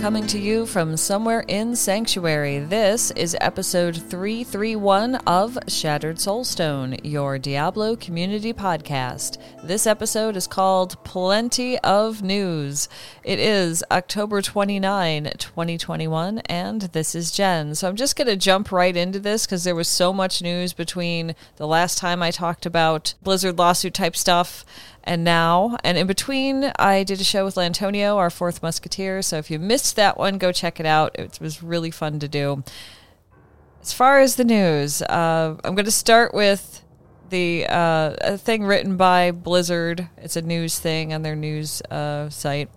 Coming to you from somewhere in Sanctuary, this is episode 331 of Shattered Soulstone, your Diablo community podcast. This episode is called Plenty of News. It is October 29, 2021, and this is Jen. So I'm just going to jump right into this because there was so much news between the last time I talked about Blizzard lawsuit type stuff and now. And in between, I did a show with Lantonio, our fourth musketeer. So if you missed that one, go check it out. It was really fun to do. As far as the news, uh, I'm going to start with the uh, a thing written by Blizzard. It's a news thing on their news uh, site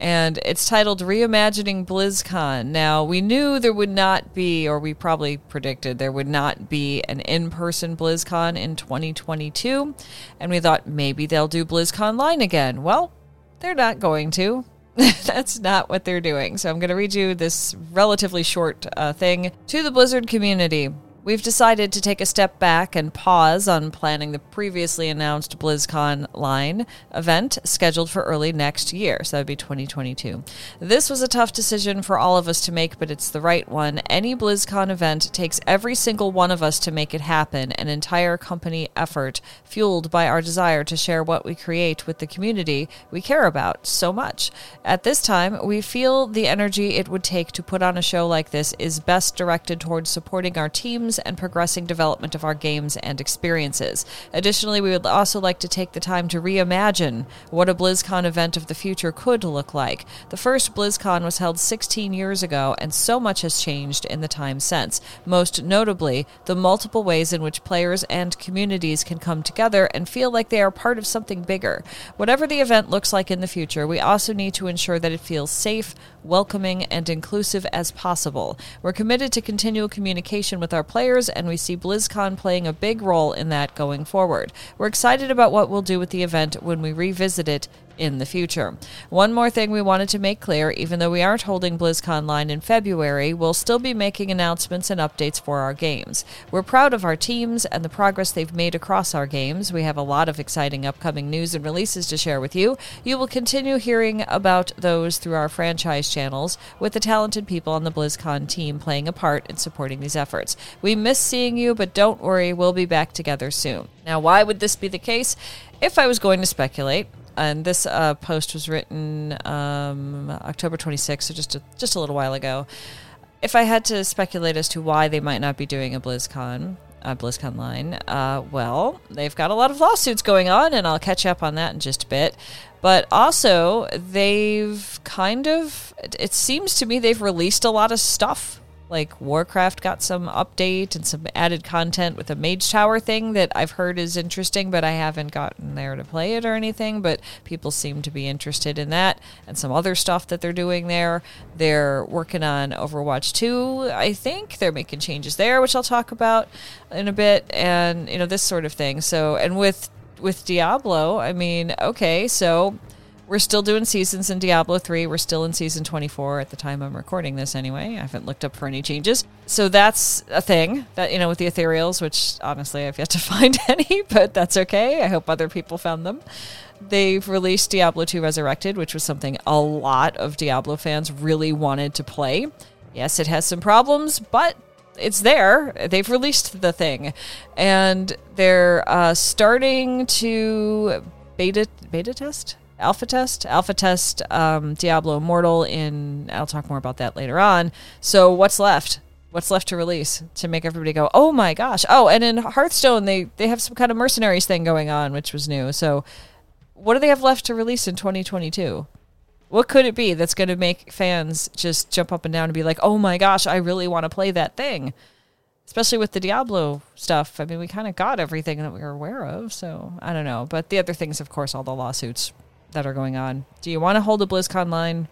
and it's titled Reimagining BlizzCon. Now, we knew there would not be, or we probably predicted there would not be an in person BlizzCon in 2022, and we thought maybe they'll do BlizzConline again. Well, they're not going to. That's not what they're doing. So I'm going to read you this relatively short uh, thing to the Blizzard community. We've decided to take a step back and pause on planning the previously announced BlizzConline event scheduled for early next year. So that would be 2022. This was a tough decision for all of us to make, but it's the right one. Any BlizzCon event takes every single one of us to make it happen, an entire company effort fueled by our desire to share what we create with the community we care about so much. At this time, we feel the energy it would take to put on a show like this is best directed towards supporting our teams and progressing development of our games and experiences. Additionally, we would also like to take the time to reimagine what a BlizzCon event of the future could look like. The first BlizzCon was held 16 years ago, and so much has changed in the time since. Most notably, the multiple ways in which players and communities can come together and feel like they are part of something bigger. Whatever the event looks like in the future, we also need to ensure that it feels safe, welcoming, and inclusive as possible. We're committed to continual communication with our players, and we see BlizzCon playing a big role in that going forward. We're excited about what we'll do with the event when we revisit it in the future. One more thing we wanted to make clear even though we aren't holding BlizzConline in February, we'll still be making announcements and updates for our games. We're proud of our teams and the progress they've made across our games. We have a lot of exciting upcoming news and releases to share with you. You will continue hearing about those through our franchise channels, with the talented people on the BlizzCon team playing a part in supporting these efforts. We miss seeing you, but don't worry, we'll be back together soon. Now, why would this be the case? If I was going to speculate, and this uh, post was written um, October 26th, so just a, just a little while ago. If I had to speculate as to why they might not be doing a BlizzCon, a BlizzConline, uh, well, they've got a lot of lawsuits going on, and I'll catch up on that in just a bit. But also, they've kind of, it seems to me, they've released a lot of stuff like Warcraft got some update and some added content with a Mage Tower thing that I've heard is interesting, but I haven't gotten there to play it or anything. But people seem to be interested in that and some other stuff that they're doing there. They're working on Overwatch 2, I think. They're making changes there, which I'll talk about in a bit, and you know, this sort of thing. So, and with with Diablo, I mean, okay, so we're still doing seasons in Diablo 3. We're still in season 24 at the time I'm recording this anyway. I haven't looked up for any changes. So that's a thing that, you know, with the ethereals, which honestly I've yet to find any, but that's okay. I hope other people found them. They've released Diablo 2 Resurrected, which was something a lot of Diablo fans really wanted to play. Yes, it has some problems, but it's there. They've released the thing, and they're uh, starting to beta beta test alpha test. Alpha test um, diablo immortal in i'll talk more about that later on. So what's left? What's left to release to make everybody go oh my gosh. Oh and in hearthstone they they have some kind of mercenaries thing going on which was new. So what do they have left to release in 2022 what could it be that's going to make fans just jump up and down and be like oh my gosh i really want to play that thing. Especially with the Diablo stuff. I mean, we kind of got everything that we were aware of, so I don't know. But the other things, of course, all the lawsuits that are going on. Do you want to hold a BlizzConline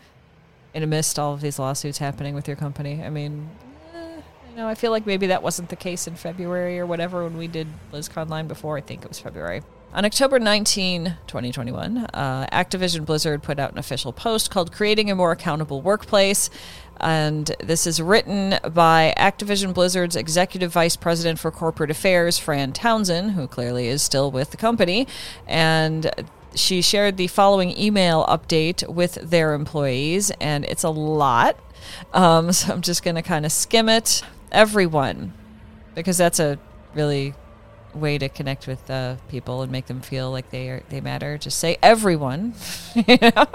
in amidst all of these lawsuits happening with your company. I mean, eh, you know, I feel like maybe that wasn't the case in February or whatever when we did BlizzConline before. I think it was February. On October 19, 2021, uh, Activision Blizzard put out an official post called Creating a More Accountable Workplace. And this is written by Activision Blizzard's Executive Vice President for Corporate Affairs, Fran Townsend, who clearly is still with the company. And she shared the following email update with their employees, and it's a lot. Um, so I'm just going to kind of skim it. Everyone, because that's a really way to connect with uh, people and make them feel like they are, they matter. Just say everyone. you know?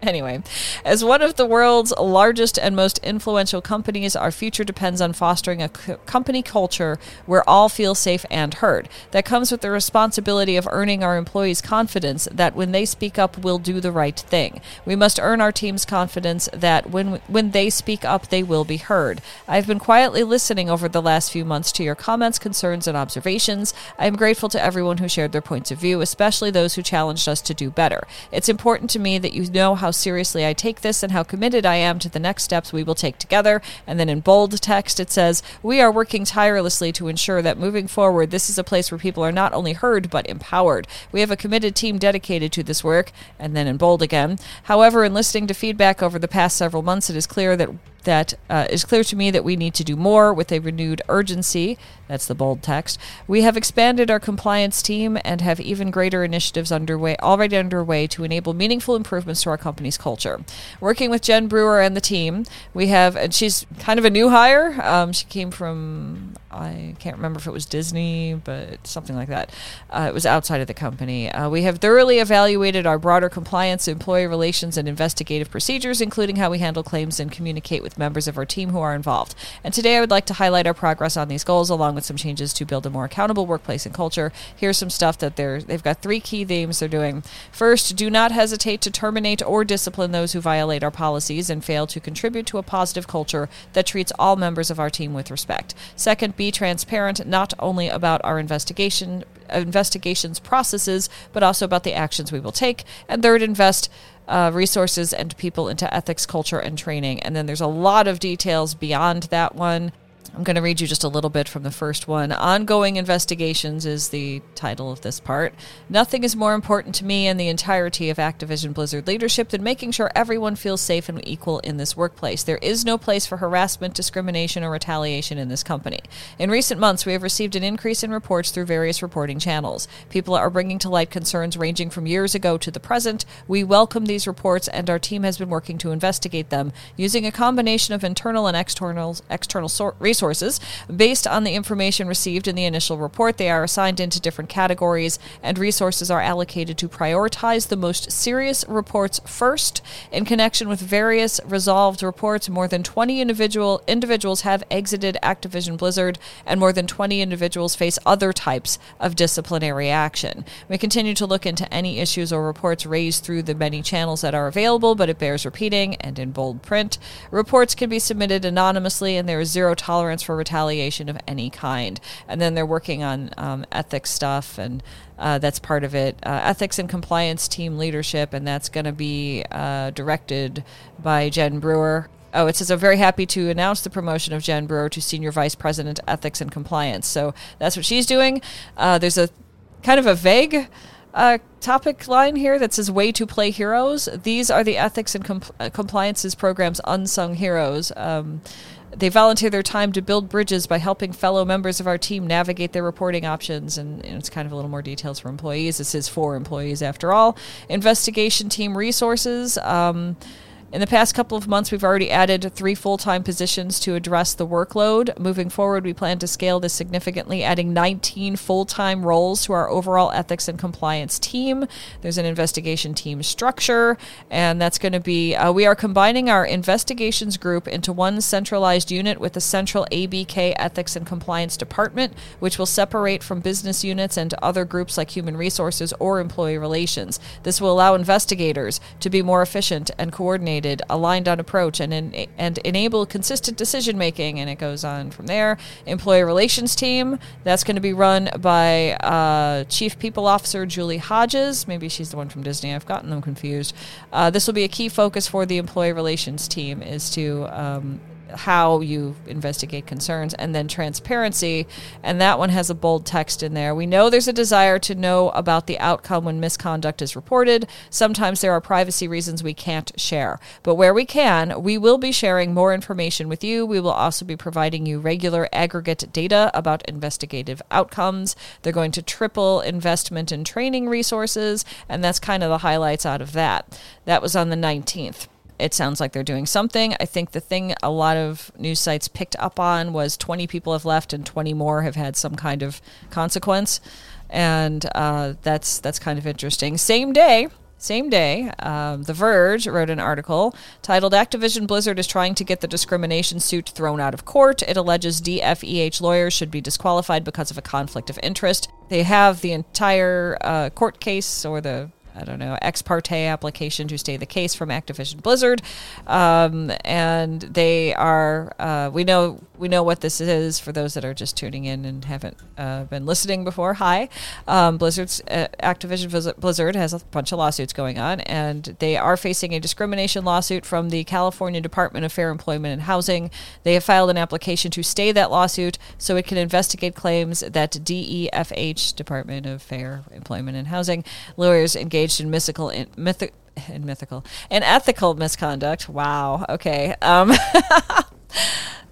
Anyway, as one of the world's largest and most influential companies, our future depends on fostering a company culture where all feel safe and heard. That comes with the responsibility of earning our employees' confidence that when they speak up, we'll do the right thing. We must earn our team's confidence that when when they speak up, they will be heard. I've been quietly listening over the last few months to your comments, concerns, and observations. I am grateful to everyone who shared their points of view, especially those who challenged us to do better. It's important to me that you know how how seriously I take this and how committed I am to the next steps we will take together. And then in bold text, it says, We are working tirelessly to ensure that moving forward, this is a place where people are not only heard, but empowered. We have a committed team dedicated to this work. And then in bold again. However, in listening to feedback over the past several months, it is clear that that uh, is clear to me that we need to do more with a renewed urgency. That's the bold text. We have expanded our compliance team and have even greater initiatives underway, already underway, to enable meaningful improvements to our company's culture. Working with Jen Brewer and the team, we have, and she's kind of a new hire. Um, she came from, I can't remember if it was Disney, but something like that. Uh, it was outside of the company. Uh, we have thoroughly evaluated our broader compliance, employee relations, and investigative procedures, including how we handle claims and communicate with members of our team who are involved. And today I would like to highlight our progress on these goals along with some changes to build a more accountable workplace and culture. Here's some stuff that they're they've got three key themes they're doing. First, do not hesitate to terminate or discipline those who violate our policies and fail to contribute to a positive culture that treats all members of our team with respect. Second, be transparent not only about our investigation investigations processes, but also about the actions we will take. And third, invest uh, resources and people into ethics, culture, and training. And then there's a lot of details beyond that one. I'm going to read you just a little bit from the first one. Ongoing Investigations is the title of this part. Nothing is more important to me and the entirety of Activision Blizzard leadership than making sure everyone feels safe and equal in this workplace. There is no place for harassment, discrimination, or retaliation in this company. In recent months, we have received an increase in reports through various reporting channels. People are bringing to light concerns ranging from years ago to the present. We welcome these reports, and our team has been working to investigate them using a combination of internal and external, external resources resources. Based on the information received in the initial report, they are assigned into different categories, and resources are allocated to prioritize the most serious reports first. In connection with various resolved reports, more than 20 individual individuals have exited Activision Blizzard, and more than 20 individuals face other types of disciplinary action. We continue to look into any issues or reports raised through the many channels that are available, but it bears repeating and in bold print. Reports can be submitted anonymously, and there is zero tolerance tolerance for retaliation of any kind. And then they're working on um, ethics stuff, and uh, that's part of it. Uh, ethics and compliance team leadership, and that's going to be uh, directed by Jen Brewer. Oh, it says, I'm very happy to announce the promotion of Jen Brewer to Senior Vice President, Ethics and Compliance. So that's what she's doing. Uh, there's a kind of a vague uh, topic line here that says way to play heroes. These are the ethics and uh, compliances programs unsung heroes. Um, they volunteer their time to build bridges by helping fellow members of our team navigate their reporting options. And, and, it's kind of a little more details for employees. This is for employees after all. Investigation team resources. Um, in the past couple of months, we've already added three full time positions to address the workload. Moving forward, we plan to scale this significantly, adding 19 full time roles to our overall ethics and compliance team. There's an investigation team structure, and that's going to be uh, we are combining our investigations group into one centralized unit with a central ABK ethics and compliance department, which will separate from business units and other groups like human resources or employee relations. This will allow investigators to be more efficient and coordinated coordinated, aligned on approach, and and enable consistent decision making. And it goes on from there. Employee relations team that's going to be run by uh, Chief People Officer Julie Hodges. Maybe she's the one from Disney. I've gotten them confused. Uh, this will be a key focus for the employee relations team is to um, how you investigate concerns and then transparency. And that one has a bold text in there. We know there's a desire to know about the outcome when misconduct is reported. Sometimes there are privacy reasons we can't share. But where we can we will be sharing more information with you. We will also be providing you regular aggregate data about investigative outcomes. They're going to triple investment in training resources and that's kind of the highlights out of that. That was on the 19th it sounds like they're doing something. I think the thing a lot of news sites picked up on was 20 people have left and 20 more have had some kind of consequence, and uh, that's that's kind of interesting. Same day. Same day, um, The Verge wrote an article titled Activision Blizzard is trying to get the discrimination suit thrown out of court. It alleges DFEH lawyers should be disqualified because of a conflict of interest. They have the entire uh, court case or the I don't know, ex parte application to stay the case from Activision Blizzard, um, and they are. Uh, we know we know what this is for those that are just tuning in and haven't uh, been listening before. Hi, um, Blizzard's uh, Activision Blizzard has a bunch of lawsuits going on, and they are facing a discrimination lawsuit from the California Department of Fair Employment and Housing. They have filed an application to stay that lawsuit so it can investigate claims that DEFH Department of Fair Employment and Housing lawyers engaged engaged in mythical in, in mythical and ethical misconduct. Wow. Okay. Um,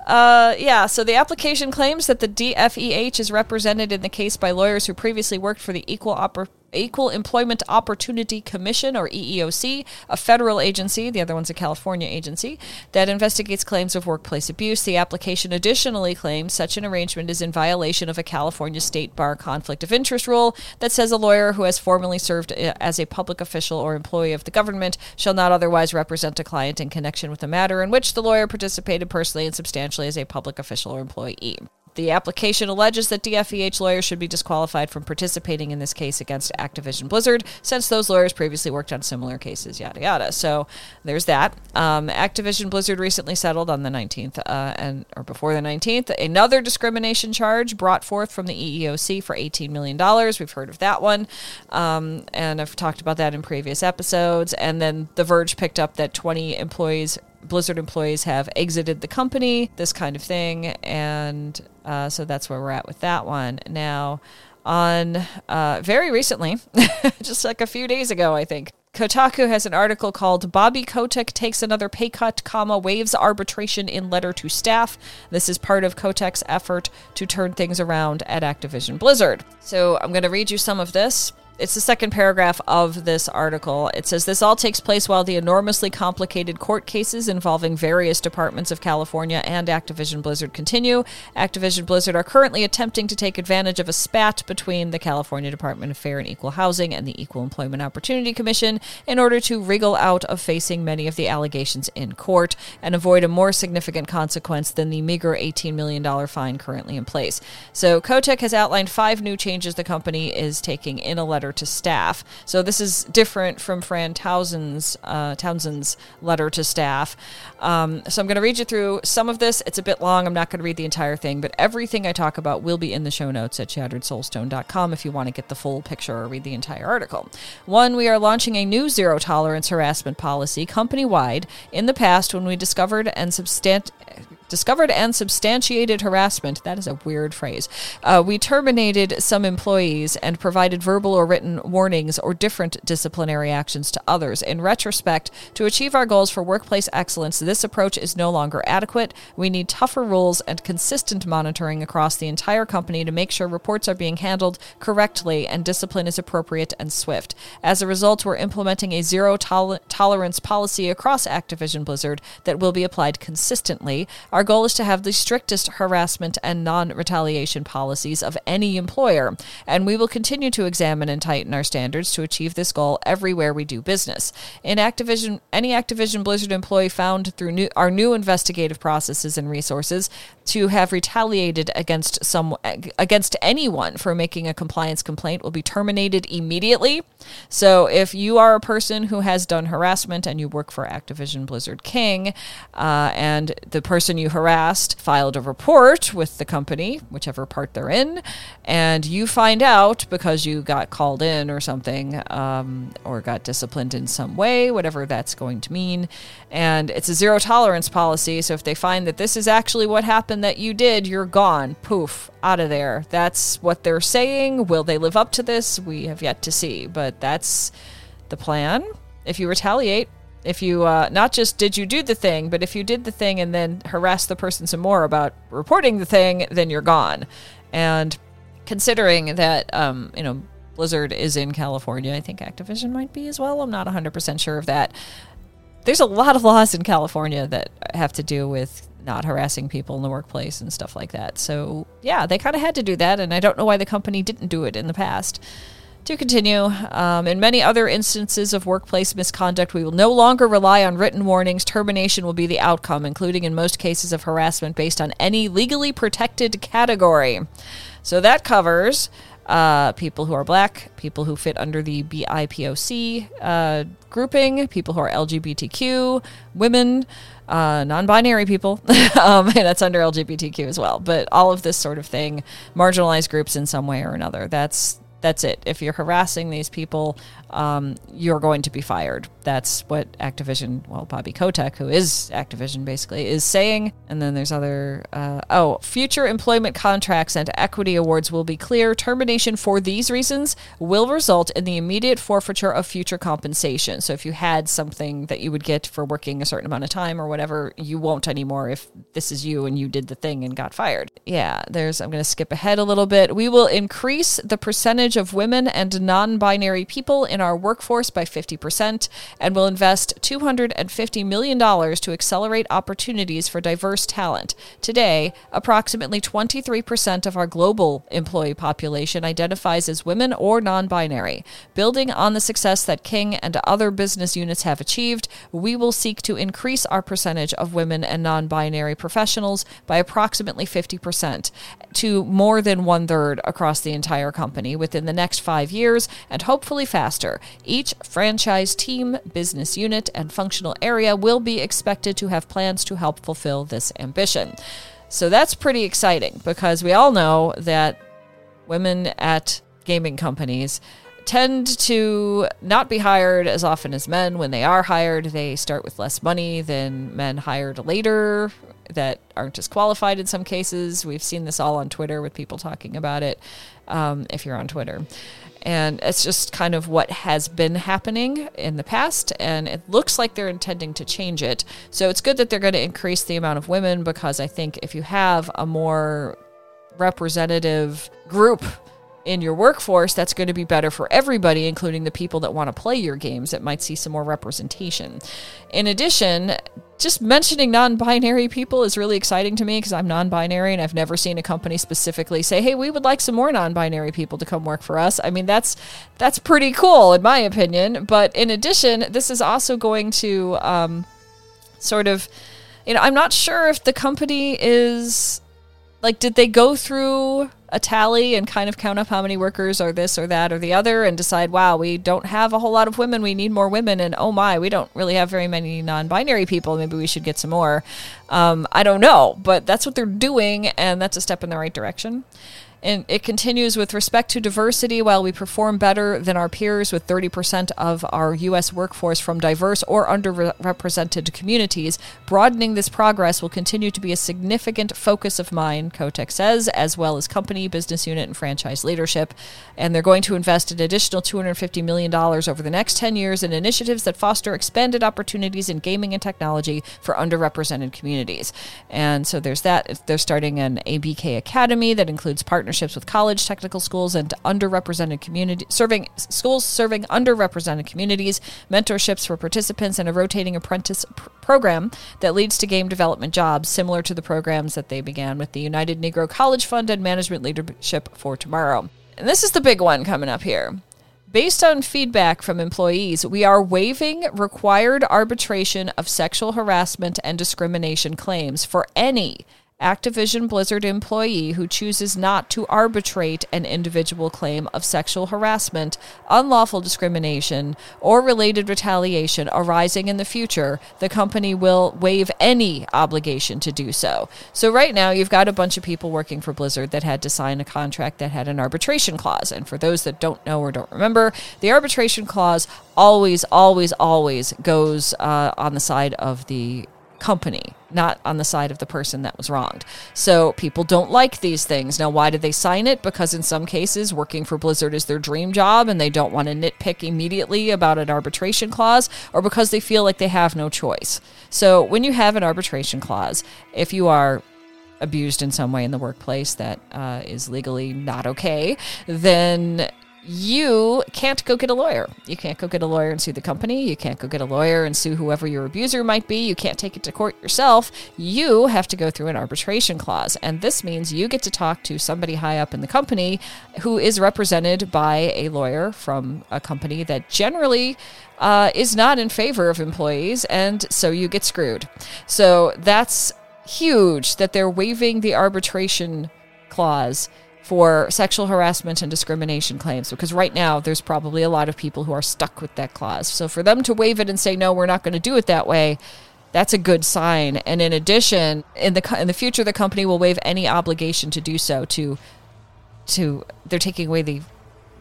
Uh, yeah, so the application claims that the DFEH is represented in the case by lawyers who previously worked for the Equal Oppor- Equal Employment Opportunity Commission, or EEOC, a federal agency, the other one's a California agency, that investigates claims of workplace abuse. The application additionally claims such an arrangement is in violation of a California state bar conflict of interest rule that says a lawyer who has formerly served uh, as a public official or employee of the government shall not otherwise represent a client in connection with a matter in which the lawyer participated personally and substantially as a public official or employee. The application alleges that DFEH lawyers should be disqualified from participating in this case against Activision Blizzard, since those lawyers previously worked on similar cases, yada yada. So there's that. Um, Activision Blizzard recently settled on the 19th, uh, and or before the 19th, another discrimination charge brought forth from the EEOC for 18 million dollars. We've heard of that one, um, and I've talked about that in previous episodes. And then The Verge picked up that 20 employees Blizzard employees have exited the company, this kind of thing. And uh, so that's where we're at with that one. Now, on uh, very recently, just like a few days ago, I think. Kotaku has an article called Bobby Kotick takes another pay cut, comma, waives arbitration in letter to staff. This is part of Kotick's effort to turn things around at Activision Blizzard. So I'm going to read you some of this it's the second paragraph of this article. It says this all takes place while the enormously complicated court cases involving various departments of California and Activision Blizzard continue. Activision Blizzard are currently attempting to take advantage of a spat between the California Department of Fair and Equal Housing and the Equal Employment Opportunity Commission in order to wriggle out of facing many of the allegations in court and avoid a more significant consequence than the meager $18 million fine currently in place. So Kotick has outlined five new changes the company is taking in a letter letter to staff. So this is different from Fran Townsend's, uh, Townsend's letter to staff. Um, so I'm going to read you through some of this. It's a bit long. I'm not going to read the entire thing, but everything I talk about will be in the show notes at shatteredsoulstone.com if you want to get the full picture or read the entire article. One, we are launching a new zero tolerance harassment policy company wide. In the past, when we discovered and substant discovered and substantiated harassment. That is a weird phrase. Uh, we terminated some employees and provided verbal or written warnings or different disciplinary actions to others. In retrospect, to achieve our goals for workplace excellence, this approach is no longer adequate. We need tougher rules and consistent monitoring across the entire company to make sure reports are being handled correctly and discipline is appropriate and swift. As a result, we're implementing a zero tol- tolerance policy across Activision Blizzard that will be applied consistently. Our goal is to have the strictest harassment and non retaliation policies of any employer, and we will continue to examine and tighten our standards to achieve this goal everywhere we do business. In Activision, any Activision Blizzard employee found through new, our new investigative processes and resources to have retaliated against some against anyone for making a compliance complaint will be terminated immediately. So if you are a person who has done harassment and you work for Activision Blizzard King, uh, and the person you harassed filed a report with the company, whichever part they're in, and you find out because you got called in or something, um, or got disciplined in some way, whatever that's going to mean, and it's a zero tolerance policy. So if they find that this is actually what happened that you did, you're gone. Poof, out of there. That's what they're saying. Will they live up to this? We have yet to see. But that's the plan. If you retaliate, if you uh, not just did you do the thing, but if you did the thing and then harass the person some more about reporting the thing, then you're gone. And considering that, um, you know, Blizzard is in California, I think Activision might be as well. I'm not 100% sure of that there's a lot of laws in California that have to do with not harassing people in the workplace and stuff like that. So, yeah, they kind of had to do that, and I don't know why the company didn't do it in the past. To continue, um, in many other instances of workplace misconduct, we will no longer rely on written warnings. Termination will be the outcome, including in most cases of harassment based on any legally protected category. So that covers uh, people who are black, people who fit under the BIPOC uh, grouping, people who are LGBTQ, women, uh, non binary people, um, and that's under LGBTQ as well. But all of this sort of thing, marginalized groups in some way or another. That's that's it. If you're harassing these people, um, you're going to be fired. That's what Activision, well, Bobby Kotick, who is Activision basically, is saying. And then there's other, uh, oh, future employment contracts and equity awards will be clear. Termination for these reasons will result in the immediate forfeiture of future compensation. So if you had something that you would get for working a certain amount of time or whatever, you won't anymore if this is you and you did the thing and got fired. Yeah, there's, I'm going to skip ahead a little bit. We will increase the percentage of women and non binary people in our workforce by 50% and will invest $250 million to accelerate opportunities for diverse talent. Today, approximately 23% of our global employee population identifies as women or non binary. Building on the success that King and other business units have achieved, we will seek to increase our percentage of women and non binary professionals by approximately 50% to more than one third across the entire company within the next five years and hopefully faster each franchise team, business unit, and functional area will be expected to have plans to help fulfill this ambition. So that's pretty exciting because we all know that women at gaming companies tend to not be hired as often as men. When they are hired, they start with less money than men hired later that aren't as qualified in some cases. We've seen this all on Twitter with people talking about it, um, if you're on Twitter. And it's just kind of what has been happening in the past, and it looks like they're intending to change it. So it's good that they're going to increase the amount of women because I think if you have a more representative group in your workforce, that's going to be better for everybody, including the people that want to play your games that might see some more representation. In addition, just mentioning non binary people is really exciting to me because I'm non binary and I've never seen a company specifically say, hey, we would like some more non binary people to come work for us. I mean, that's, that's pretty cool, in my opinion. But in addition, this is also going to um, sort of, you know, I'm not sure if the company is like, did they go through a tally and kind of count up how many workers are this or that or the other and decide, wow, we don't have a whole lot of women. We need more women. And oh my, we don't really have very many non binary people. Maybe we should get some more. Um, I don't know, but that's what they're doing. And that's a step in the right direction. And it continues with respect to diversity, while we perform better than our peers with 30% of our U.S. workforce from diverse or underrepresented communities, broadening this progress will continue to be a significant focus of mine, Kotick says, as well as company, business unit, and franchise leadership. And they're going to invest an additional $250 million over the next 10 years in initiatives that foster expanded opportunities in gaming and technology for underrepresented communities. And so there's that. They're starting an ABK Academy that includes partners partnerships with college, technical schools, and underrepresented community serving schools serving underrepresented communities, mentorships for participants, and a rotating apprentice pr- program that leads to game development jobs, similar to the programs that they began with the United Negro College Fund and Management Leadership for Tomorrow. And this is the big one coming up here. Based on feedback from employees, we are waiving required arbitration of sexual harassment and discrimination claims for any Activision Blizzard employee who chooses not to arbitrate an individual claim of sexual harassment, unlawful discrimination, or related retaliation arising in the future, the company will waive any obligation to do so. So, right now, you've got a bunch of people working for Blizzard that had to sign a contract that had an arbitration clause. And for those that don't know or don't remember, the arbitration clause always, always, always goes uh, on the side of the company, not on the side of the person that was wronged. So people don't like these things. Now, why did they sign it? Because in some cases, working for Blizzard is their dream job and they don't want to nitpick immediately about an arbitration clause, or because they feel like they have no choice. So when you have an arbitration clause, if you are abused in some way in the workplace that uh, is legally not okay, then you can't go get a lawyer. You can't go get a lawyer and sue the company. You can't go get a lawyer and sue whoever your abuser might be. You can't take it to court yourself. You have to go through an arbitration clause. And this means you get to talk to somebody high up in the company who is represented by a lawyer from a company that generally uh, is not in favor of employees. And so you get screwed. So that's huge that they're waiving the arbitration clause for sexual harassment and discrimination claims because right now there's probably a lot of people who are stuck with that clause. So for them to waive it and say no, we're not going to do it that way, that's a good sign. And in addition, in the in the future the company will waive any obligation to do so to to they're taking away the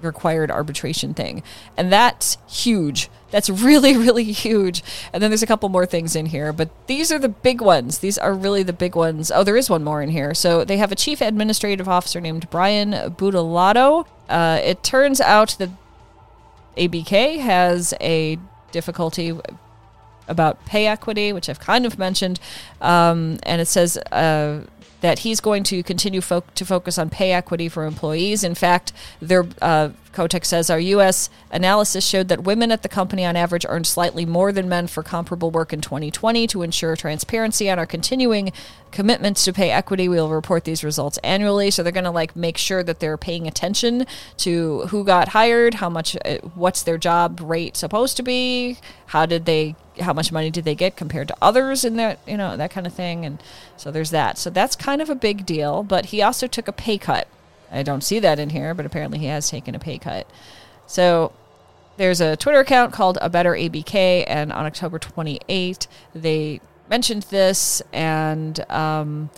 required arbitration thing. And that's huge. That's really, really huge. And then there's a couple more things in here, but these are the big ones. These are really the big ones. Oh, there is one more in here. So they have a chief administrative officer named Brian Bulatao. Uh, it turns out that ABK has a difficulty about pay equity, which I've kind of mentioned. Um, and it says uh, that he's going to continue fo- to focus on pay equity for employees. In fact, their uh, says our U.S. analysis showed that women at the company on average earned slightly more than men for comparable work in 2020. To ensure transparency on our continuing commitments to pay equity, we will report these results annually. So they're going to like make sure that they're paying attention to who got hired, how much, uh, what's their job rate supposed to be, how did they, how much money did they get compared to others in that, you know, that kind of thing. And so there's that. So that's kind of a big deal. But he also took a pay cut I don't see that in here, but apparently he has taken a pay cut. So there's a Twitter account called A Better ABK, and on October 28, they mentioned this and um,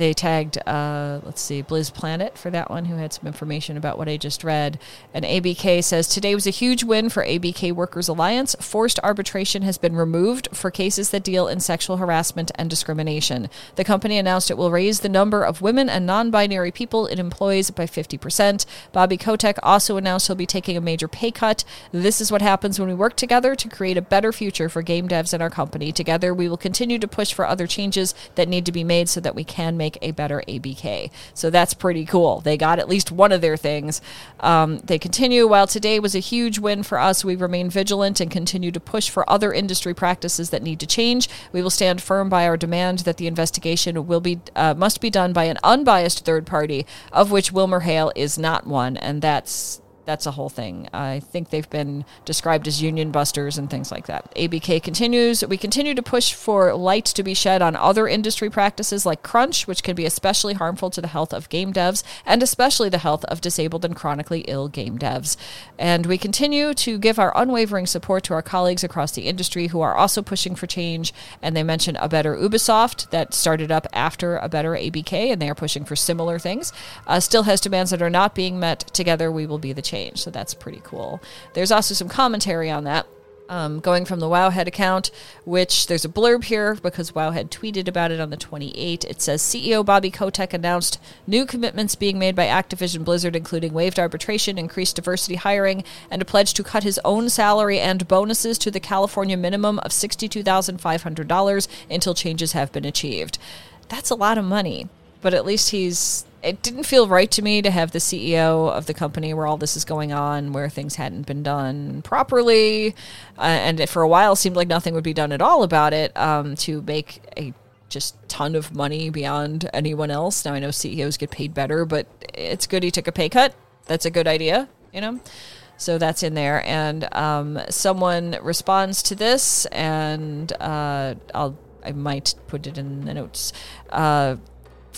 they tagged, uh, let's see, Blizz Planet for that one, who had some information about what I just read. And ABK says today was a huge win for ABK Workers Alliance. Forced arbitration has been removed for cases that deal in sexual harassment and discrimination. The company announced it will raise the number of women and non binary people it employs by 50%. Bobby Kotick also announced he'll be taking a major pay cut. This is what happens when we work together to create a better future for game devs in our company. Together, we will continue to push for other changes that need to be made so that we can make make a better ABK. So that's pretty cool. They got at least one of their things. Um, they continue. While today was a huge win for us, we remain vigilant and continue to push for other industry practices that need to change. We will stand firm by our demand that the investigation will be uh, must be done by an unbiased third party, of which WilmerHale is not one, and that's that's a whole thing. I think they've been described as union busters and things like that. ABK continues. We continue to push for light to be shed on other industry practices like crunch, which can be especially harmful to the health of game devs and especially the health of disabled and chronically ill game devs. And we continue to give our unwavering support to our colleagues across the industry who are also pushing for change. And they mention a better Ubisoft that started up after a better ABK, and they are pushing for similar things. Uh, still has demands that are not being met. Together, we will be the change So that's pretty cool. There's also some commentary on that. Um, going from the Wowhead account, which there's a blurb here because Wowhead tweeted about it on the 28th. It says CEO Bobby Kotick announced new commitments being made by Activision Blizzard, including waived arbitration, increased diversity hiring, and a pledge to cut his own salary and bonuses to the California minimum of $62,500 until changes have been achieved. That's a lot of money, but at least he's it didn't feel right to me to have the CEO of the company where all this is going on, where things hadn't been done properly, uh, and it for a while seemed like nothing would be done at all about it, um, to make a just ton of money beyond anyone else. Now I know CEOs get paid better, but it's good he took a pay cut. That's a good idea, you know. So that's in there, and um, someone responds to this, and uh, I'll I might put it in the notes. Uh,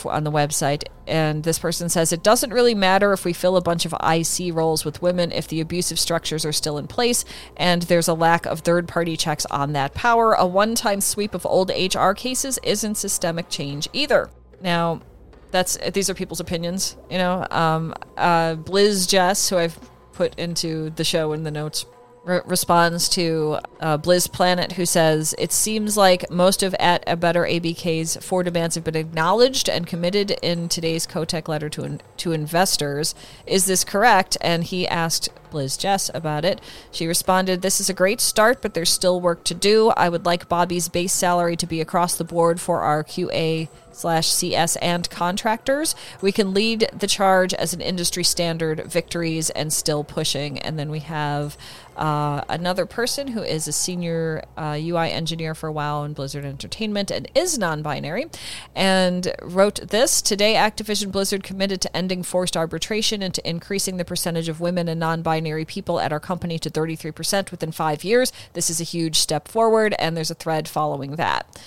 on the website. And this person says it doesn't really matter if we fill a bunch of IC roles with women if the abusive structures are still in place and there's a lack of third party checks on that power. A one time sweep of old HR cases isn't systemic change either. Now, that's these are people's opinions, you know. Um, uh, Blizz Jess, who I've put into the show in the notes, re- responds to uh, Blizz Planet, who says, It seems like most of At a Better ABK's four demands have been acknowledged and committed in today's Kotick letter to, in- to investors. Is this correct? And he asked Blizz Jess about it. She responded, This is a great start, but there's still work to do. I would like Bobby's base salary to be across the board for our QA slash CS and contractors. We can lead the charge as an industry standard, victories, and still pushing. And then we have uh, another person who is a senior uh, UI engineer for WoW and Blizzard Entertainment and is non binary, and wrote this Today, Activision Blizzard committed to ending forced arbitration and to increasing the percentage of women and non binary people at our company to 33% within five years. This is a huge step forward, and there's a thread following that.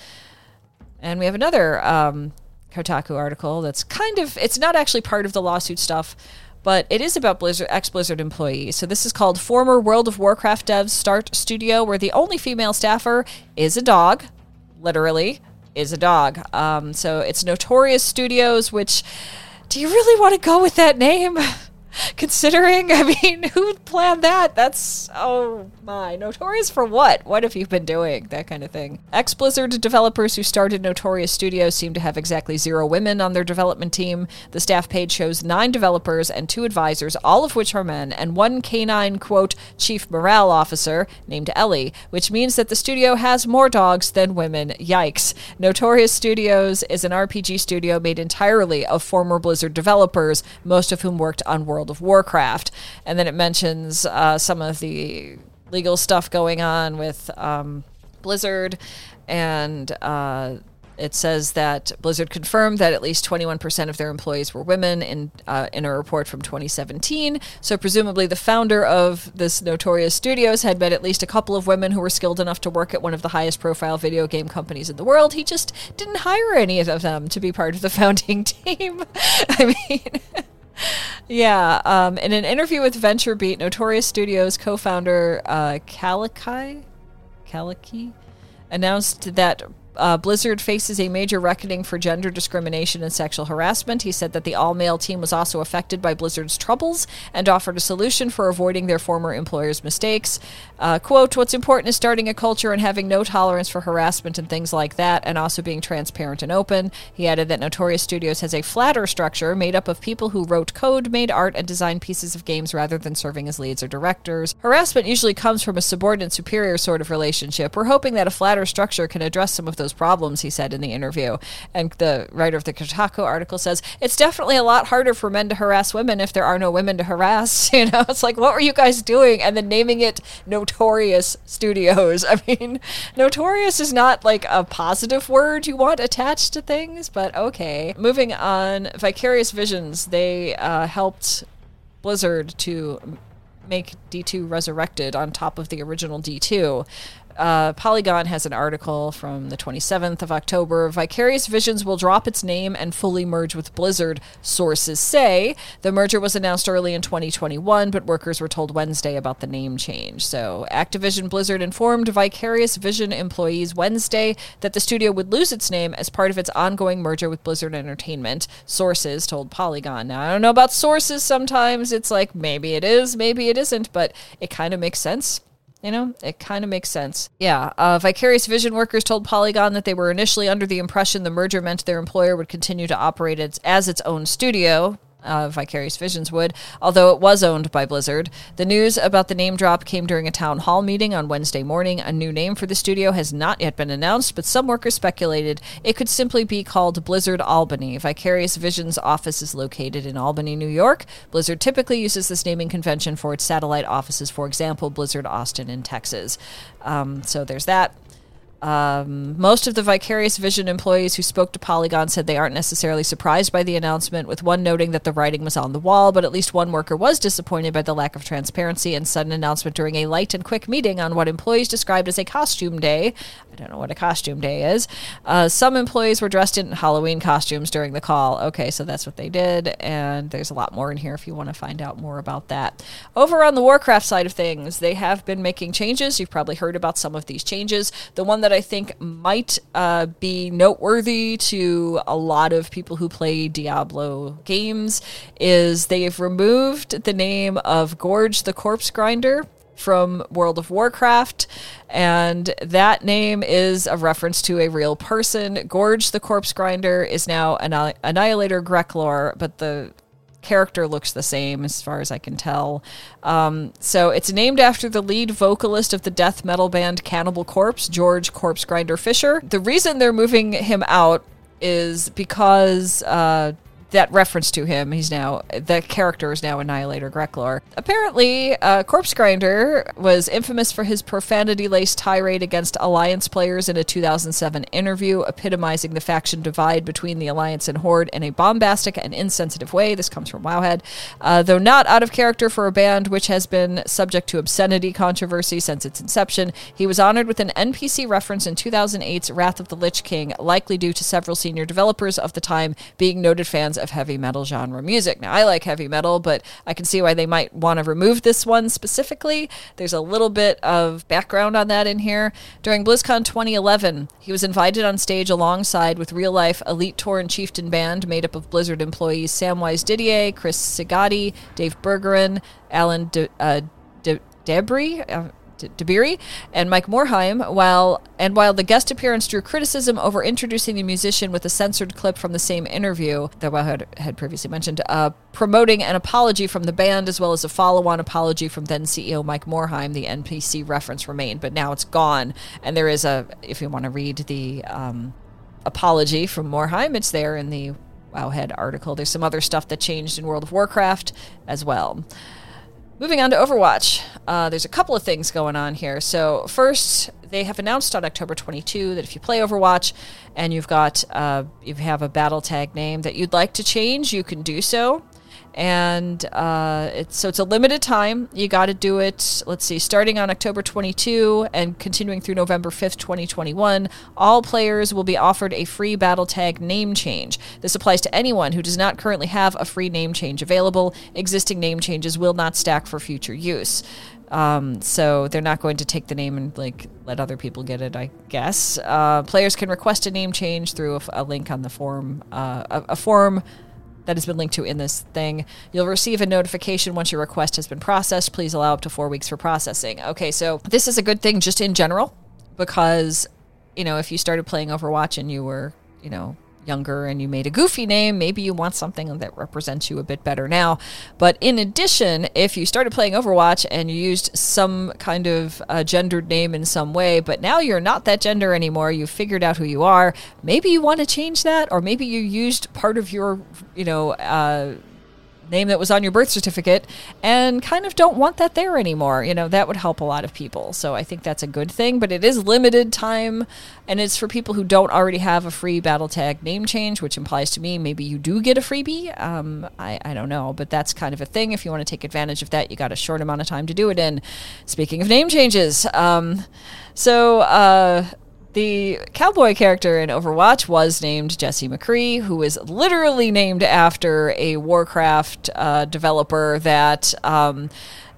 And we have another um, Kotaku article that's kind of, it's not actually part of the lawsuit stuff, but it is about Blizzard ex Blizzard employees. So this is called Former World of Warcraft Devs Start Studio, where the only female staffer is a dog, literally is a dog. Um, so it's Notorious Studios, which do you really want to go with that name? Considering, I mean, who planned that? That's, oh my. Notorious for what? What have you been doing? That kind of thing. Ex Blizzard developers who started Notorious Studios seem to have exactly zero women on their development team. The staff page shows nine developers and two advisors, all of which are men, and one canine, quote, chief morale officer named Ellie, which means that the studio has more dogs than women. Yikes. Notorious Studios is an RPG studio made entirely of former Blizzard developers, most of whom worked on World of Warcraft. And then it mentions uh, some of the legal stuff going on with um, Blizzard, and uh, it says that Blizzard confirmed that at least 21% of their employees were women in uh, in a report from 2017. So presumably, the founder of this notorious studios had met at least a couple of women who were skilled enough to work at one of the highest profile video game companies in the world. He just didn't hire any of them to be part of the founding team. I mean. Yeah, um, in an interview with VentureBeat, Notorious Studios co-founder uh, Kalaki, Kalaki announced that uh, Blizzard faces a major reckoning for gender discrimination and sexual harassment. He said that the all male team was also affected by Blizzard's troubles and offered a solution for avoiding their former employer's mistakes. Uh, quote, What's important is starting a culture and having no tolerance for harassment and things like that, and also being transparent and open. He added that Notorious Studios has a flatter structure made up of people who wrote code, made art, and designed pieces of games rather than serving as leads or directors. Harassment usually comes from a subordinate superior sort of relationship. We're hoping that a flatter structure can address some of those problems, he said in the interview. And the writer of the Kotaku article says, It's definitely a lot harder for men to harass women if there are no women to harass. You know, it's like, what were you guys doing? And then naming it Notorious Studios. I mean, notorious is not like a positive word you want attached to things, but okay. Moving on, Vicarious Visions, they uh, helped Blizzard to make D2 resurrected on top of the original D2 uh, Polygon has an article from the 27th of October. Vicarious Visions will drop its name and fully merge with Blizzard, sources say. The merger was announced early in 2021, but workers were told Wednesday about the name change. So, Activision Blizzard informed Vicarious Vision employees Wednesday that the studio would lose its name as part of its ongoing merger with Blizzard Entertainment, sources told Polygon. Now, I don't know about sources sometimes. It's like maybe it is, maybe it isn't, but it kind of makes sense you know, it kind of makes sense. Yeah. Uh, Vicarious Vision workers told Polygon that they were initially under the impression the merger meant their employer would continue to operate as, as its own studio, uh, Vicarious Visions would, although it was owned by Blizzard. The news about the name drop came during a town hall meeting on Wednesday morning. A new name for the studio has not yet been announced, but some workers speculated it could simply be called Blizzard Albany. Vicarious Visions' office is located in Albany, New York. Blizzard typically uses this naming convention for its satellite offices, for example, Blizzard Austin in Texas. Um, so there's that. Um, most of the Vicarious Vision employees who spoke to Polygon said they aren't necessarily surprised by the announcement, with one noting that the writing was on the wall, but at least one worker was disappointed by the lack of transparency and sudden announcement during a light and quick meeting on what employees described as a costume day. I don't know what a costume day is. Uh, some employees were dressed in Halloween costumes during the call. Okay, so that's what they did, and there's a lot more in here if you want to find out more about that. Over on the Warcraft side of things, they have been making changes. You've probably heard about some of these changes. The one that I think might uh, be noteworthy to a lot of people who play Diablo games is they've removed the name of Gorge the Corpse Grinder from World of Warcraft, and that name is a reference to a real person. Gorge the Corpse Grinder is now Anni- Annihilator Greklor, but the character looks the same as far as I can tell. Um, so it's named after the lead vocalist of the death metal band Cannibal Corpse, George Corpse Grinder Fisher. The reason they're moving him out is because uh, that reference to him. He's now the character is now Annihilator Greklor. Apparently, uh, Corpse Grinder was infamous for his profanity-laced tirade against Alliance players in a 2007 interview, epitomizing the faction divide between the Alliance and Horde in a bombastic and insensitive way. This comes from Wowhead, uh, though not out of character for a band which has been subject to obscenity controversy since its inception. He was honored with an NPC reference in 2008's Wrath of the Lich King, likely due to several senior developers of the time being noted fans of heavy metal genre music. Now, I like heavy metal, but I can see why they might want to remove this one specifically. There's a little bit of background on that in here. During BlizzCon 2011, he was invited on stage alongside with real life Elite Tauren Chieftain band made up of Blizzard employees Samwise Didier, Chris Sigaty, Dave Bergeron, Alan De- uh, De- Debris. Uh, Dabiri and Mike Morhaime, while and while the guest appearance drew criticism over introducing the musician with a censored clip from the same interview that I had, had previously mentioned, uh, promoting an apology from the band as well as a follow-on apology from then CEO Mike Morhaime, the NPC reference remained, but now it's gone, and there is a if you want to read the um, apology from Morhaime, it's there in the Wowhead article. There's some other stuff that changed in World of Warcraft as well. Moving on to Overwatch, uh, there's a couple of things going on here. So, first, they have announced on October 22 that if you play Overwatch and you've got uh, you have a battle tag name that you'd like to change, you can do so and uh, it's so it's a limited time. You got to do it. Let's see, starting on October 22 and continuing through November 5th, 2021. All players will be offered a free battle tag name change. This applies to anyone who does not currently have a free name change available. Existing name changes will not stack for future use. Um, so they're not going to take the name and like let other people get it, I guess. Uh, players can request a name change through a, a link on the form, uh, a, a form that has been linked to in this thing. You'll receive a notification once your request has been processed. Please allow up to four weeks for processing. Okay, so this is a good thing just in general because, you know, if you started playing Overwatch and you were, you know, younger and you made a goofy name, maybe you want something that represents you a bit better now. But in addition, if you started playing Overwatch and you used some kind of uh, gendered name in some way, but now you're not that gender anymore, you've figured out who you are, maybe you want to change that, or maybe you used part of your, you know, uh, name that was on your birth certificate and kind of don't want that there anymore. You know, that would help a lot of people. So I think that's a good thing, but it is limited time and it's for people who don't already have a free battle tag name change, which implies to me maybe you do get a freebie. Um, I, I don't know, but that's kind of a thing. If you want to take advantage of that, you got a short amount of time to do it in. Speaking of name changes, um, so, uh, the cowboy character in Overwatch was named Jesse McCree, who is literally named after a Warcraft uh, developer that um,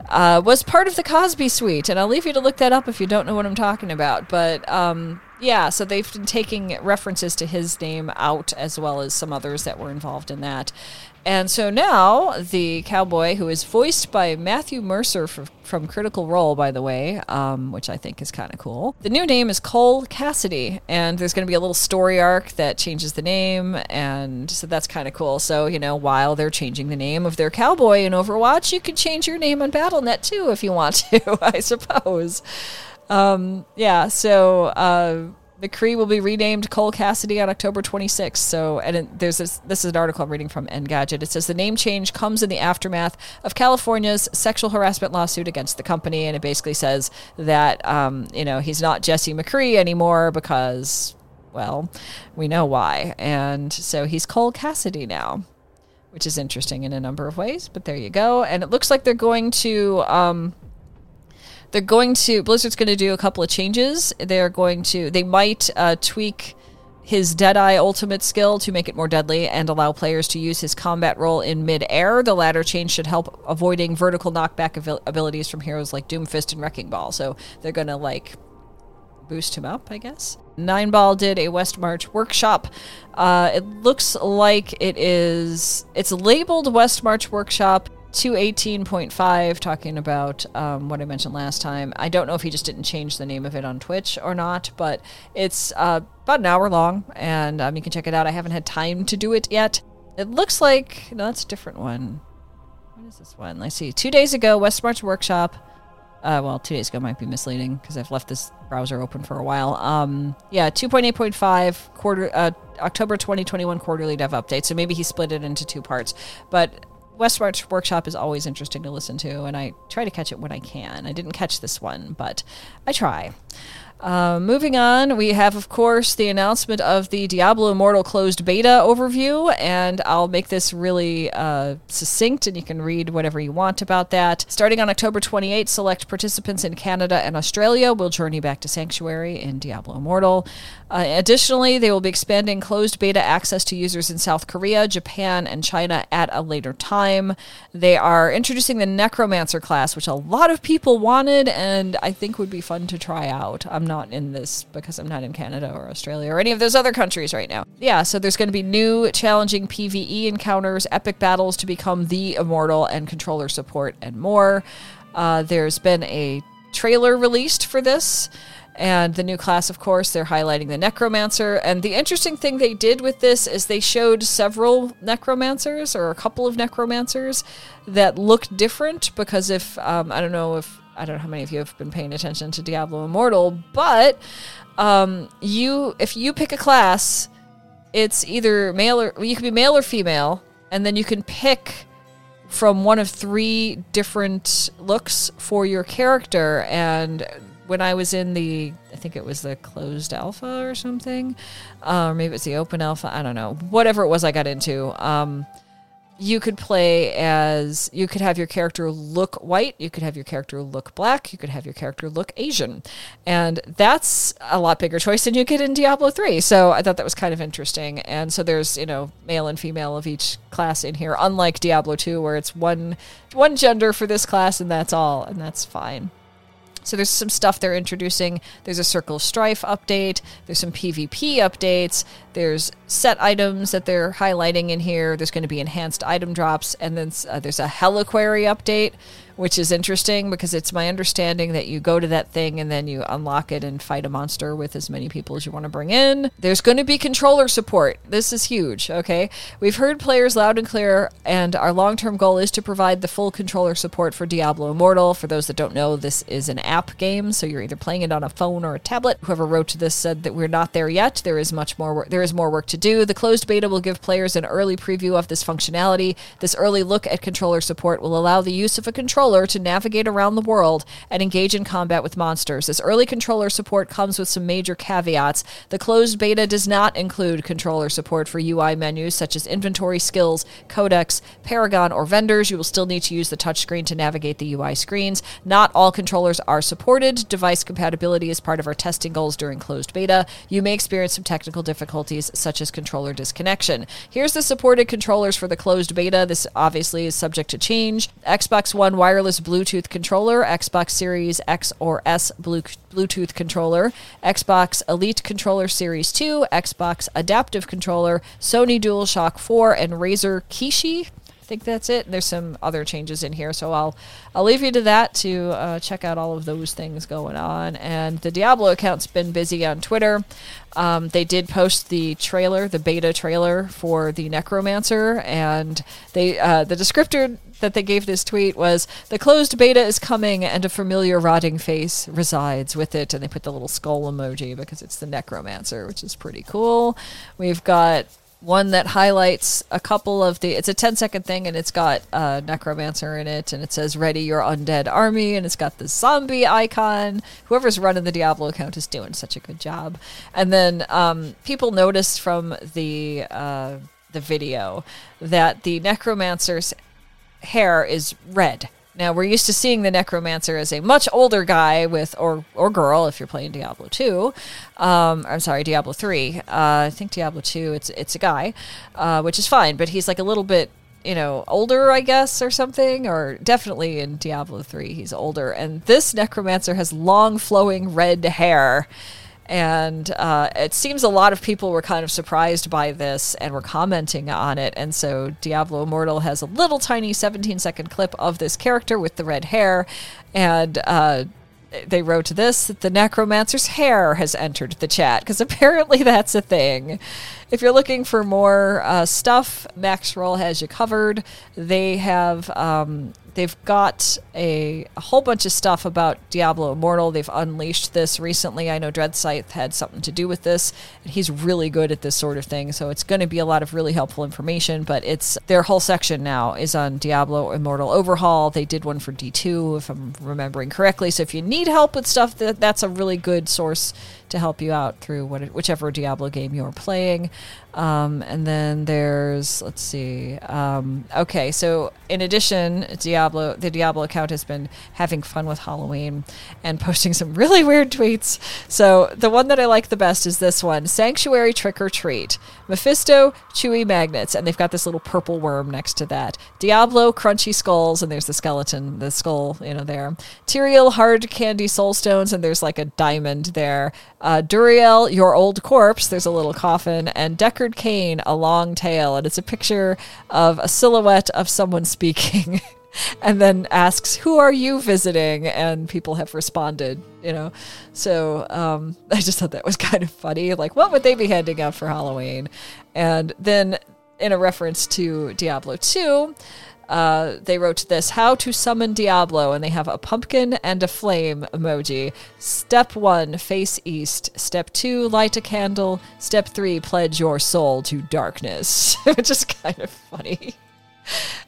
uh, was part of the Cosby Suite. And I'll leave you to look that up if you don't know what I'm talking about. But um, yeah, so they've been taking references to his name out as well as some others that were involved in that. And so now the cowboy, who is voiced by Matthew Mercer from Critical Role, by the way, um, which I think is kind of cool. The new name is Cole Cassidy, and there's going to be a little story arc that changes the name, and so that's kind of cool. So you know, while they're changing the name of their cowboy in Overwatch, you can change your name on BattleNet too if you want to, I suppose. Um, yeah, so. Uh, McCree will be renamed Cole Cassidy on October 26th. So, and it, there's this. This is an article I'm reading from Engadget. It says the name change comes in the aftermath of California's sexual harassment lawsuit against the company, and it basically says that um, you know he's not Jesse McCree anymore because, well, we know why, and so he's Cole Cassidy now, which is interesting in a number of ways. But there you go, and it looks like they're going to. Um, they're going to Blizzard's going to do a couple of changes. They're going to they might uh, tweak his Deadeye ultimate skill to make it more deadly and allow players to use his combat roll in mid-air. The latter change should help avoiding vertical knockback abil- abilities from heroes like Doomfist and Wrecking Ball. So they're going to like boost him up, I guess. Nine Ball did a Westmarch workshop. Uh, it looks like it is. It's labeled Westmarch workshop. 218.5 talking about um, what I mentioned last time. I don't know if he just didn't change the name of it on Twitch or not, but it's uh, about an hour long and um, you can check it out. I haven't had time to do it yet. It looks like, no, that's a different one. What is this one? Let's see. Two days ago, Westmarch Workshop. Uh, well, two days ago might be misleading because I've left this browser open for a while. Um, yeah, 2.8.5 quarter uh, October 2021 quarterly dev update. So maybe he split it into two parts. But Westmarch Workshop is always interesting to listen to, and I try to catch it when I can. I didn't catch this one, but I try. Uh, moving on, we have, of course, the announcement of the Diablo Immortal closed beta overview, and I'll make this really uh, succinct, and you can read whatever you want about that. Starting on October 28th, select participants in Canada and Australia will journey back to Sanctuary in Diablo Immortal. Uh, additionally, they will be expanding closed beta access to users in South Korea, Japan, and China at a later time. They are introducing the Necromancer class, which a lot of people wanted, and I think would be fun to try out. I'm not in this because I'm not in Canada or Australia or any of those other countries right now. Yeah, so there's going to be new challenging PvE encounters, epic battles to become the immortal, and controller support, and more. Uh, there's been a trailer released for this. And the new class, of course, they're highlighting the Necromancer. And the interesting thing they did with this is they showed several Necromancers or a couple of Necromancers that looked different because if, um, I don't know if, I don't know how many of you have been paying attention to Diablo Immortal, but um, you, if you pick a class, it's either male or, you can be male or female, and then you can pick from one of three different looks for your character and when I was in the, I think it was the closed alpha or something, uh, or maybe it's the open alpha. I don't know. Whatever it was, I got into. Um, you could play as you could have your character look white, you could have your character look black, you could have your character look Asian. And that's a lot bigger choice than you get in Diablo 3. So I thought that was kind of interesting. And so there's, you know, male and female of each class in here, unlike Diablo 2 where it's one one gender for this class and that's all, and that's fine. So there's some stuff they're introducing. There's a Circle Strife update. There's some PvP updates. There's set items that they're highlighting in here. There's going to be enhanced item drops, and then uh, there's a Helliquary update, which is interesting because it's my understanding that you go to that thing and then you unlock it and fight a monster with as many people as you want to bring in. There's going to be controller support. This is huge, okay? We've heard players loud and clear, and our long term goal is to provide the full controller support for Diablo Immortal. For those that don't know, this is an app game, so you're either playing it on a phone or a tablet. Whoever wrote this said that we're not there yet. There is much more work. There is more work to do. The closed beta will give players an early preview of this functionality. This early look at controller support will allow the use of a controller to navigate around the world and engage in combat with monsters. This early controller support comes with some major caveats. The closed beta does not include controller support for UI menus such as inventory, skills, codex, paragon, or vendors. You will still need to use the touchscreen to navigate the UI screens. Not all controllers are supported. Device compatibility is part of our testing goals during closed beta. You may experience some technical difficulties such as controller disconnection. Here's the supported controllers for the closed beta. This obviously is subject to change. Xbox One wireless Bluetooth controller, Xbox Series X or S Bluetooth controller, Xbox Elite controller Series 2, Xbox adaptive controller, Sony DualShock 4, and Razer Kishi think that's it. There's some other changes in here, so I'll I'll leave you to that to uh, check out all of those things going on. And the Diablo account's been busy on Twitter. Um, they did post the trailer, the beta trailer for the Necromancer, and they uh, the descriptor that they gave this tweet was the closed beta is coming and a familiar rotting face resides with it and they put the little skull emoji because it's the necromancer which is pretty cool we've got one that highlights a couple of the it's a 10 second thing and it's got a necromancer in it and it says ready your undead army and it's got the zombie icon. Whoever's running the diablo account is doing such a good job. And then um, people noticed from the uh, the video that the necromancer's hair is red now we're used to seeing the necromancer as a much older guy with or or girl if you're playing Diablo 2. Um, I'm sorry, Diablo 3. Uh, I think Diablo 2 it's it's a guy, uh, which is fine, but he's like a little bit you know, older, I guess, or something, or definitely in Diablo 3, he's older. And this necromancer has long, flowing red hair and uh, it seems a lot of people were kind of surprised by this and were commenting on it. And so Diablo Immortal has a little tiny 17 second clip of this character with the red hair. And uh, they wrote this that the necromancer's hair has entered the chat because apparently that's a thing. If you're looking for more uh, stuff, Maxroll has you covered. They have um, they've got a, a, whole bunch of stuff about Diablo Immortal. They've unleashed this recently. I know Dreadscythe had something to do with this, and he's really good at this sort of thing. So it's going to be a lot of really helpful information. But it's their whole section now is on Diablo Immortal Overhaul. They did one for D2, if I'm remembering correctly. So if you need help with stuff, that that's a really good source to help you out through what, whichever Diablo game you're playing. Um, and then there's, let's see. Um, okay, so in addition, Diablo, the Diablo account has been having fun with Halloween and posting some really weird tweets. So the one that I like the best is this one Sanctuary Trick or Treat. Mephisto, Chewy Magnets, and they've got this little purple worm next to that. Diablo, Crunchy Skulls, and there's the skeleton, the skull, you know, there. Tyrael, Hard Candy Soulstones, and there's like a diamond there. Uh, Duriel, Your Old Corpse, there's a little coffin, and Cain, A Long Tail, and it's a picture of a silhouette of someone speaking. and then asks, "Who are you visiting?" And people have responded, you know. So um, I just thought that was kind of funny. Like, what would they be handing out for Halloween? And then, in a reference to Diablo two. Uh, they wrote this how to summon diablo and they have a pumpkin and a flame emoji step one face east step two light a candle step three pledge your soul to darkness which is kind of funny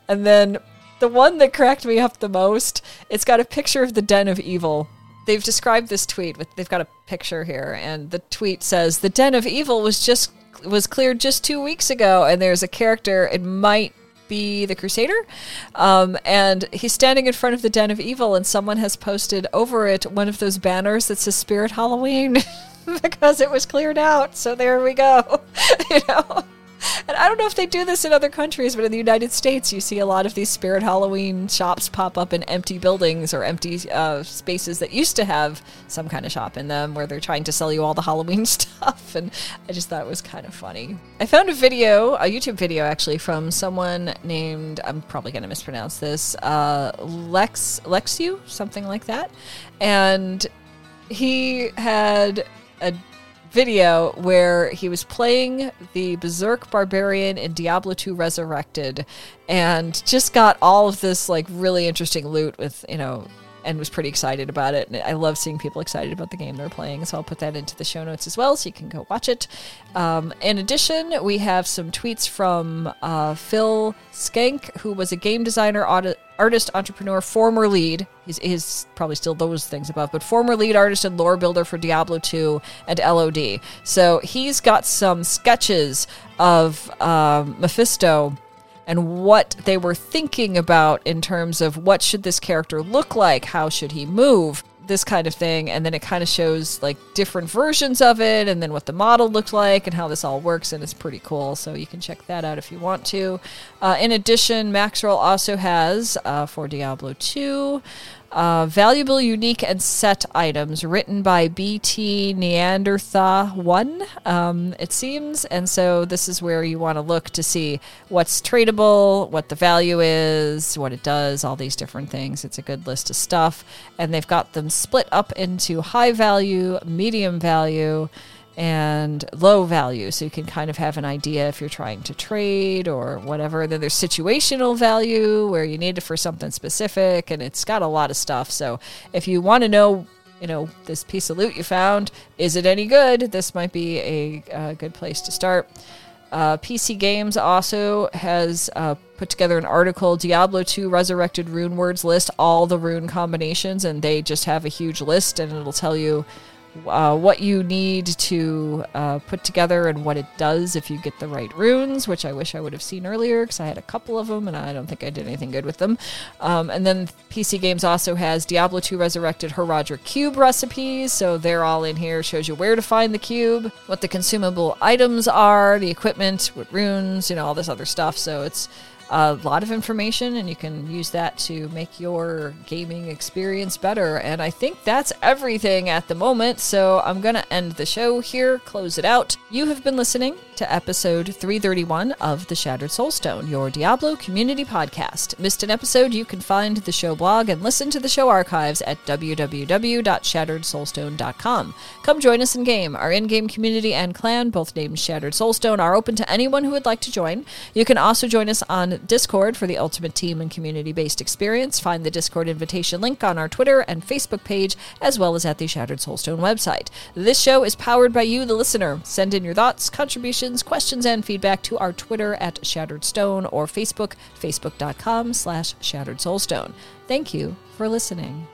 and then the one that cracked me up the most, it's got a picture of the Den of Evil. They've described this tweet with they've got a picture here, and the tweet says the Den of Evil was just was cleared just two weeks ago, and there's a character. It might be the Crusader, um, and he's standing in front of the Den of Evil, and someone has posted over it one of those banners that says Spirit Halloween because it was cleared out. So there we go. you know. And I don't know if they do this in other countries, but in the United States, you see a lot of these spirit Halloween shops pop up in empty buildings or empty uh, spaces that used to have some kind of shop in them where they're trying to sell you all the Halloween stuff. And I just thought it was kind of funny. I found a video, a YouTube video actually, from someone named, I'm probably going to mispronounce this, uh, Lex, Lexu, something like that. And he had a video where he was playing the Berserk Barbarian in Diablo 2 Resurrected and just got all of this like really interesting loot with, you know, and was pretty excited about it. And I love seeing people excited about the game they're playing, so I'll put that into the show notes as well, so you can go watch it. Um, in addition, we have some tweets from uh, Phil Shenk, who was a game designer, artist, entrepreneur, former lead. He's, he's probably still those things above, but former lead artist and lore builder for Diablo 2 and LOD. So he's got some sketches of um, Mephisto and what they were thinking about in terms of what should this character look like, how should he move, this kind of thing. And then it kind of shows like different versions of it and then what the model looked like and how this all works. And it's pretty cool. So you can check that out if you want to. Uh, in addition, Maxroll also has uh, for Diablo 2 Uh, valuable, unique, and set items written by BT Neanderthal 1, um, it seems. And so this is where you want to look to see what's tradable, what the value is, what it does, all these different things. It's a good list of stuff. And they've got them split up into high value, medium value, and low value. So you can kind of have an idea if you're trying to trade or whatever. Then there's situational value where you need it for something specific, and it's got a lot of stuff. So if you want to know, you know, this piece of loot you found, is it any good? This might be a, a good place to start. Uh, PC Games also has uh, put together an article Diablo 2 Resurrected Rune Words list all the rune combinations, and they just have a huge list, and it'll tell you uh, what you need to uh, put together and what it does if you get the right runes, which I wish I would have seen earlier because I had a couple of them and I don't think I did anything good with them. Um, and then PC Games also has Diablo 2 Resurrected Horadric Cube recipes, so they're all in here. Shows you where to find the cube, what the consumable items are, the equipment, what runes, you know, all this other stuff. So it's a lot of information, and you can use that to make your gaming experience better. And I think that's everything at the moment. So I'm going to end the show here, close it out. You have been listening to episode 331 of The Shattered Soulstone, your Diablo community podcast. Missed an episode? You can find the show blog and listen to the show archives at www.shatteredsoulstone.com. Come join us in game. Our in game community and clan, both named Shattered Soulstone, are open to anyone who would like to join. You can also join us on Discord for the ultimate team and community based experience. Find the Discord invitation link on our Twitter and Facebook page, as well as at the Shattered Soulstone website. This show is powered by you, the listener. Send in your thoughts, contributions, questions, and feedback to our Twitter at Shattered Stone or Facebook, facebook.com slash Shattered Soulstone. Thank you for listening.